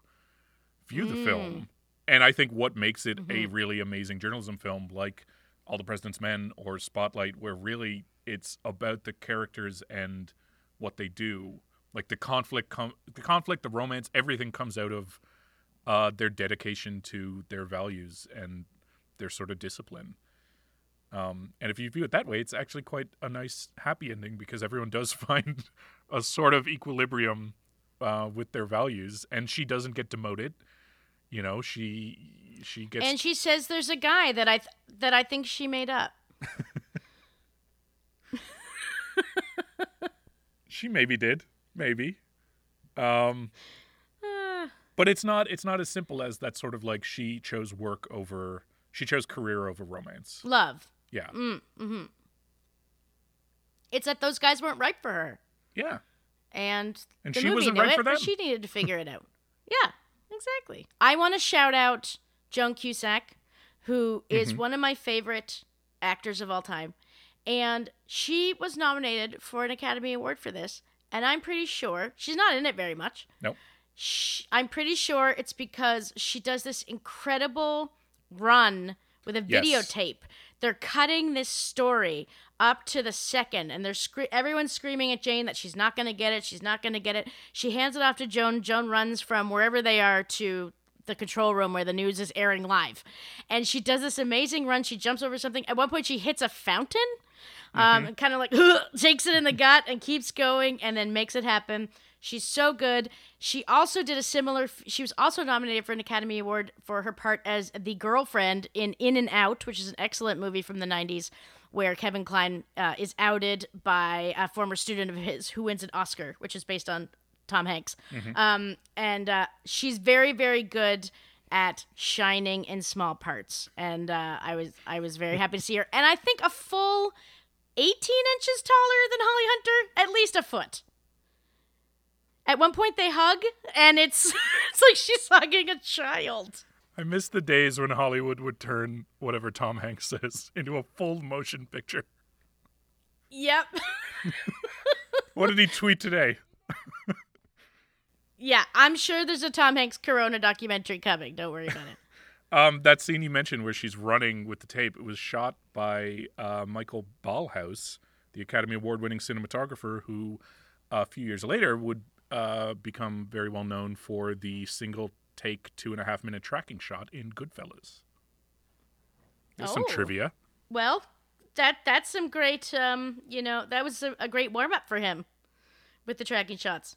view the Mm. film, and I think what makes it a Mhm. really amazing journalism film, like All the President's Men or Spotlight, where really it's about the characters and what they do. Like the conflict com- the conflict the romance everything comes out of uh, their dedication to their values and their sort of discipline. Um, and if you view it that way it's actually quite a nice happy ending because everyone does find a sort of equilibrium uh, with their values and she doesn't get demoted. You know she she gets and she says there's a guy that I th- that I think she made up. she maybe did maybe um Uh, but it's not it's not as simple as that sort of like she chose work over she chose career over romance love. yeah Mm, hmm It's that those guys weren't right for her, yeah and And the she movie wasn't knew right it, for but them. she needed to figure it out. Yeah, exactly. I want to shout out Joan Cusack, who is Mhm. one of my favorite actors of all time, and she was nominated for an Academy Award for this. And I'm pretty sure she's not in it very much. Nope. Sh I'm pretty sure it's because she does this incredible run with a Yes. videotape. They're cutting this story up to the second, and they're scre- everyone's screaming at Jane that she's not going to get it. She's not going to get it. She hands it off to Joan. Joan runs from wherever they are to the control room where the news is airing live, and she does this amazing run. She jumps over something. At one point, she hits a fountain. Um, Mhm. kind of like takes it in the gut and keeps going and then makes it happen. She's so good. She also did a similar. She was also nominated for an Academy Award for her part as the girlfriend in In and Out, which is an excellent movie from the '90s, where Kevin Kline uh, is outed by a former student of his who wins an Oscar, which is based on Tom Hanks. Mhm. Um, and uh, she's very, very good at shining in small parts, and uh, I was I was very happy to see her. And I think a full 18 inches taller than Holly Hunter, at least a foot. At one point they hug, and it's it's like she's hugging a child. i miss the days when hollywood would turn whatever tom hanks says into a full motion picture Yep. what did he tweet today yeah, I'm sure there's a Tom Hanks Corona documentary coming. Don't worry about it. um, that scene you mentioned where she's running with the tape it was shot by uh, michael ballhaus the academy award winning cinematographer who a few years later would uh, become very well known for the single take two and a half minute tracking shot in goodfellas there's some Oh. trivia Well, that that's some great um, you know, that was a, a great warm up for him with the tracking shots.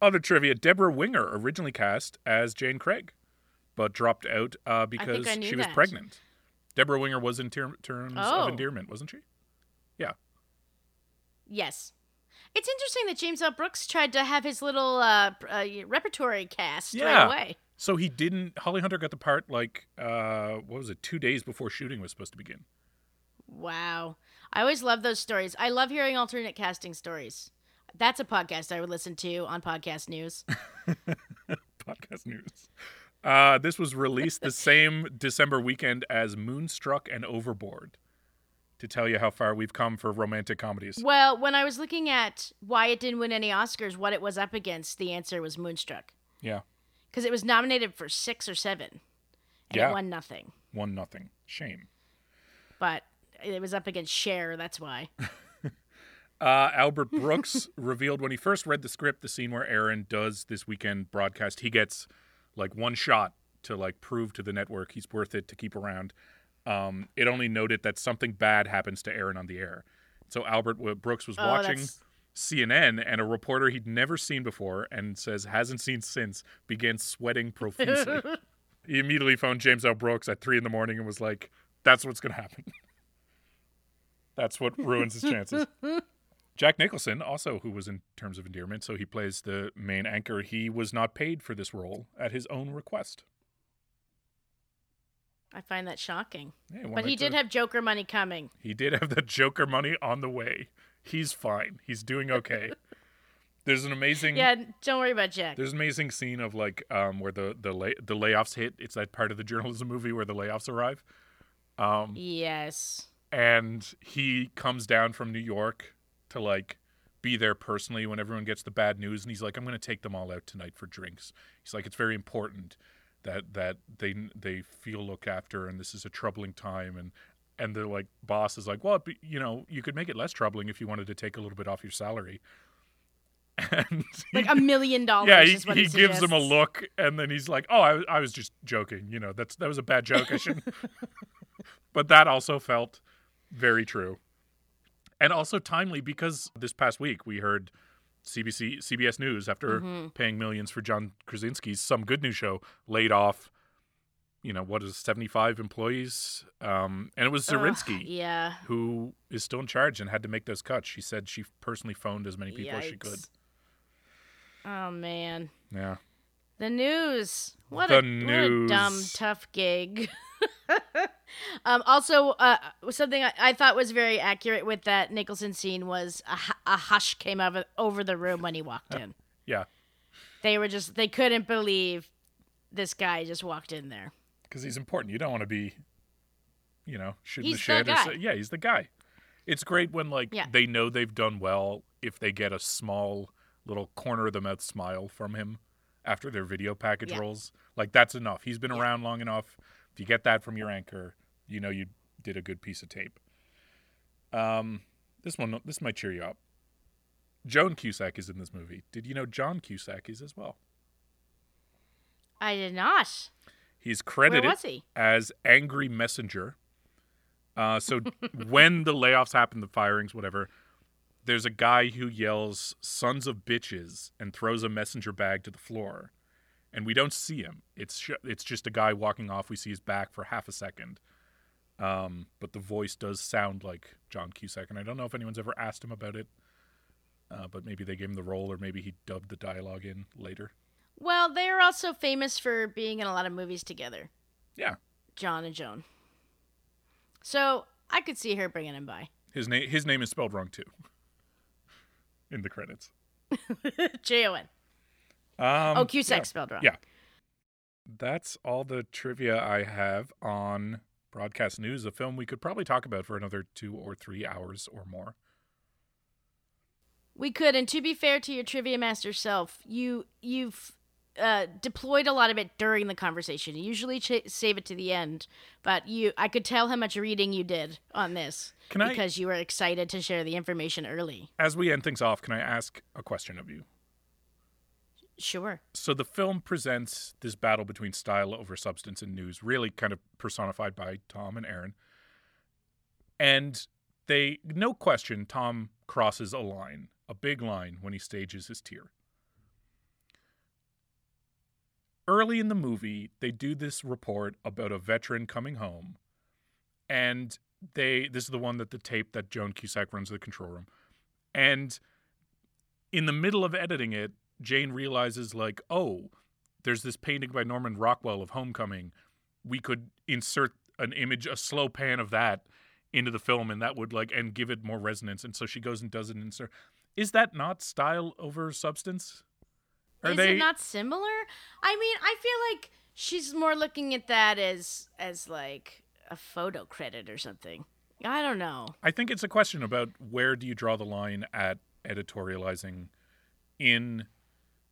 Other trivia: Debra Winger originally cast as Jane Craig, but dropped out uh, because I knew she was that. pregnant. Debra Winger was in ter- terms Oh. of endearment, wasn't she? Yeah. Yes. It's interesting that James L. Brooks tried to have his little uh, uh, repertory cast Yeah. right away. So he didn't. Holly Hunter got the part like uh, what was it? Two days before shooting was supposed to begin. Wow. I always love those stories. I love hearing alternate casting stories. That's a podcast I would listen to on Podcast News. Podcast news. Uh, this was released the same December weekend as Moonstruck and Overboard. To tell you how far we've come for romantic comedies. Well, when I was looking at why it didn't win any Oscars, what it was up against, the answer was Moonstruck. Yeah. Because it was nominated for six or seven. And Yeah. it won nothing. Won nothing. Shame. But it was up against Cher, that's why. Uh, Albert Brooks revealed when he first read the script, the scene where Aaron does this weekend broadcast, he gets like one shot to like prove to the network he's worth it to keep around. Um, it only noted that something bad happens to Aaron on the air. So Albert w- Brooks was Oh, watching that's- CNN, and a reporter he'd never seen before and says hasn't seen since began sweating profusely. he immediately phoned James L. Brooks at three in the morning and was like, "That's what's going to happen. That's what ruins his chances." Jack Nicholson, also who was in terms of endearment, so he plays the main anchor. He was not paid for this role at his own request. I find that shocking. Yeah, but he like did have Joker money coming. He did have the Joker money on the way. He's fine. He's doing okay. There's an amazing Yeah, don't worry about Jack. There's an amazing scene of like um where the the lay, the layoffs hit. It's that part of the journalism movie where the layoffs arrive. Um Yes. and he comes down from New York to like be there personally when everyone gets the bad news and he's like I'm going to take them all out tonight for drinks. He's like it's very important that that they they feel looked after and this is a troubling time and and the like boss is like, "Well, but, you know, you could make it less troubling if you wanted to take a little bit off your salary." And Like a million dollars. yeah, he, he he, gives him a look, and then he's like, "Oh, I, I was just joking. You know, that's that was a bad joke. I shouldn't." but that also felt very true, and also timely because this past week we heard CBC CBS News after Mhm. paying millions for John Krasinski's Some Good News Show laid off. You know what is seventy five employees, um, and it was Ugh, Zirinsky yeah. who is still in charge and had to make those cuts. She said she personally phoned as many people as she could. Oh man. Yeah. The news. What, The a, what a dumb, tough gig. um, also, uh, something I, I thought was very accurate with that Nicholson scene was a, a hush came over, over the room when he walked in. Yeah. They were just, they couldn't believe this guy just walked in there. because he's important. You don't want to be, you know, shooting He's the the shit. or guy. so- yeah, he's the guy. It's great when like Yeah. they know they've done well if they get a small little corner of the mouth smile from him after their video package Yeah. rolls. Like that's enough. He's been around long enough. If you get that from your anchor, you know you did a good piece of tape. Um, this one this might cheer you up. Joan Cusack is in this movie. Did you know John Cusack is as well? I did not. He's credited he? as angry messenger. Uh, so when the layoffs happen, the firings, whatever, there's a guy who yells "sons of bitches" and throws a messenger bag to the floor, and we don't see him. It's sh- it's just a guy walking off. We see his back for half a second, um, but the voice does sound like John Cusack, and I don't know if anyone's ever asked him about it. Uh, but maybe they gave him the role, or maybe he dubbed the dialogue in later. Well, they're also famous for being in a lot of movies together. Yeah. John and Joan. So I could see her bringing him by. His name his name is spelled wrong too. In the credits. J O N. Um, Oh, Cusack yeah. spelled wrong. Yeah. That's all the trivia I have on broadcast news, a film we could probably talk about for another two or three hours or more. We could, and to be fair to your trivia master self, you you've uh, deployed a lot of it during the conversation. You usually ch- save it to the end, but you I could tell how much reading you did on this Can I- because you were excited to share the information early. As we end things off, can I ask a question of you? Sure. So the film presents this battle between style over substance and news, really kind of personified by Tom and Aaron. And they, no question, Tom crosses a line, a big line, when he stages his tear. Early in the movie, they do this report about a veteran coming home, and they this is the one that the tape that Joan Cusack runs to the control room, and in the middle of editing it, Jane realizes like, oh, there's this painting by Norman Rockwell of Homecoming. We could insert an image, a slow pan of that into the film, and that would like and give it more resonance. And so she goes and does an insert. Is that not style over substance? Are Is they it not similar? I mean, I feel like she's more looking at that as as like a photo credit or something. I don't know. I think it's a question about where do you draw the line at editorializing in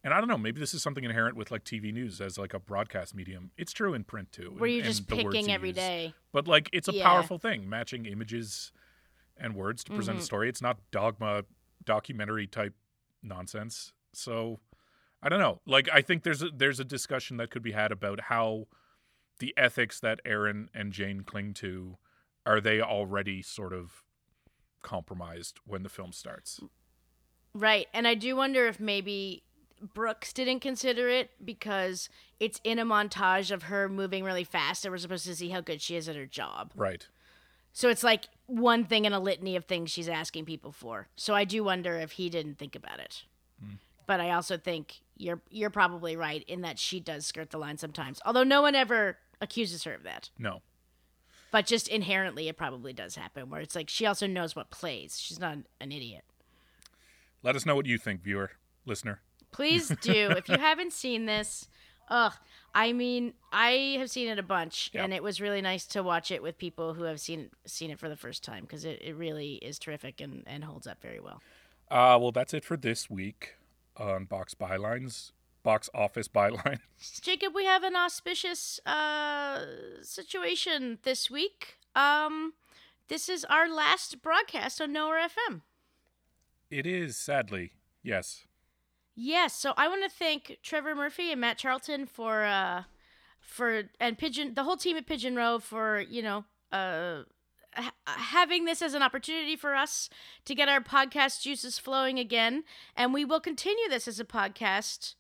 and I don't know, maybe this is something inherent with like TV news as like a broadcast medium. It's true in print too. Where and- you're just picking every use. day. But like it's a Yeah. powerful thing, matching images and words to present Mhm. a story. It's not dogma documentary type nonsense. So I don't know. Like I think there's a, there's a discussion that could be had about how the ethics that Aaron and Jane cling to are they already sort of compromised when the film starts. Right. And I do wonder if maybe Brooks didn't consider it because it's in a montage of her moving really fast and we're supposed to see how good she is at her job. Right. So it's like one thing in a litany of things she's asking people for. So I do wonder if he didn't think about it. Hmm. But I also think you're you're probably right in that she does skirt the line sometimes. Although no one ever accuses her of that. No. But just inherently it probably does happen where it's like she also knows what plays. She's not an idiot. Let us know what you think, viewer, listener. Please do. if you haven't seen this, ugh. I mean, I have seen it a bunch, Yeah. and it was really nice to watch it with people who have seen seen it for the first time because it, it really is terrific and, and holds up very well. Uh, well, that's it for this week on Box Bylines, Box Office Bylines. Jacob, we have an auspicious uh, situation this week. Um, this is our last broadcast on Nowhere FM. It is, sadly, yes. Yes, so I want to thank Trevor Murphy and Matt Charlton for uh for and Pigeon the whole team at Pigeon Row for, you know, uh ha- having this as an opportunity for us to get our podcast juices flowing again, and we will continue this as a podcast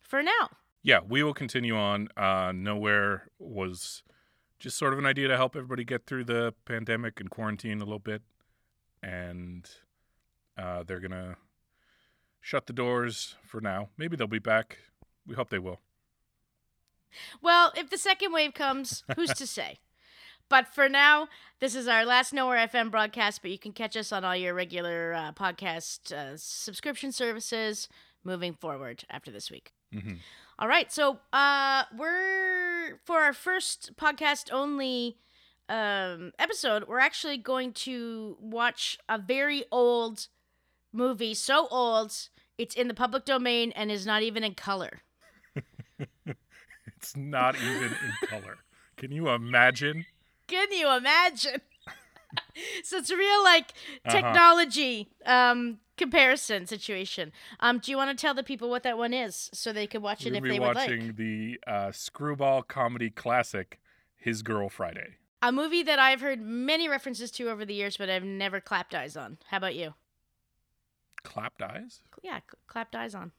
for now. Yeah, we will continue on. Uh, Nowhere was just sort of an idea to help everybody get through the pandemic and quarantine a little bit. And uh, they're going to shut the doors for now. Maybe they'll be back. We hope they will. Well, if the second wave comes, who's to say? But for now, this is our last Nowhere FM broadcast, but you can catch us on all your regular uh, podcast uh, subscription services moving forward after this week. Mm-hmm. All right, so uh, we're for our first podcast only um, episode. We're actually going to watch a very old movie, so old it's in the public domain and is not even in color. It's not even in color. Can you imagine? Can you imagine? so it's a real like Uh-huh. technology um, comparison situation. Um, do you want to tell the people what that one is so they could watch We're it if going to they be would watching like? the uh, screwball comedy classic, His Girl Friday. A movie that I've heard many references to over the years, but I've never clapped eyes on. How about you? Clapped eyes? Yeah, cl- clapped eyes on.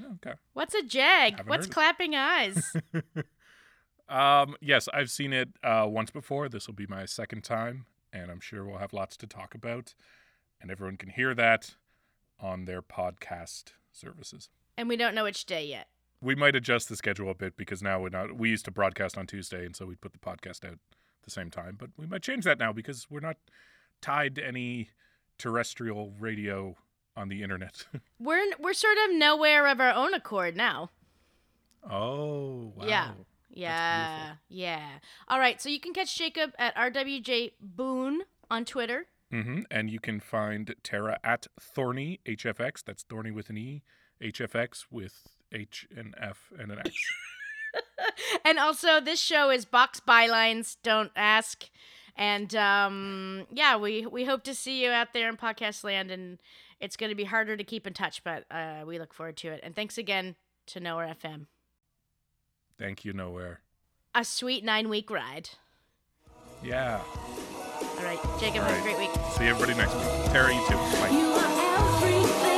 Oh, Okay. What's a jag? What's clapping eyes? Um, yes, I've seen it uh, once before. This will be my second time, and I'm sure we'll have lots to talk about. And everyone can hear that on their podcast services. and we don't know which day yet. We might adjust the schedule a bit because now we're not. We used to broadcast on Tuesday, and so we'd put the podcast out at the same time. But we might change that now because we're not tied to any terrestrial radio on the internet. We're we're sort of nowhere of our own accord now. oh, wow. Yeah. Yeah. Yeah. All right. So you can catch Jacob at RWJ Boone on Twitter. hmm And you can find Tara at Thorny HFX. That's Thorny with an E, HFX with H and F and an X. and also, this show is Box Bylines. Don't ask. And um, yeah, we we hope to see you out there in podcast land, and it's going to be harder to keep in touch, but uh, we look forward to it. And thanks again to Nowhere FM. Thank you, Nowhere. A sweet nine week ride. Yeah. All right, Jacob, All have a great week. See everybody next week. Tara, you too. Bye. You are everything.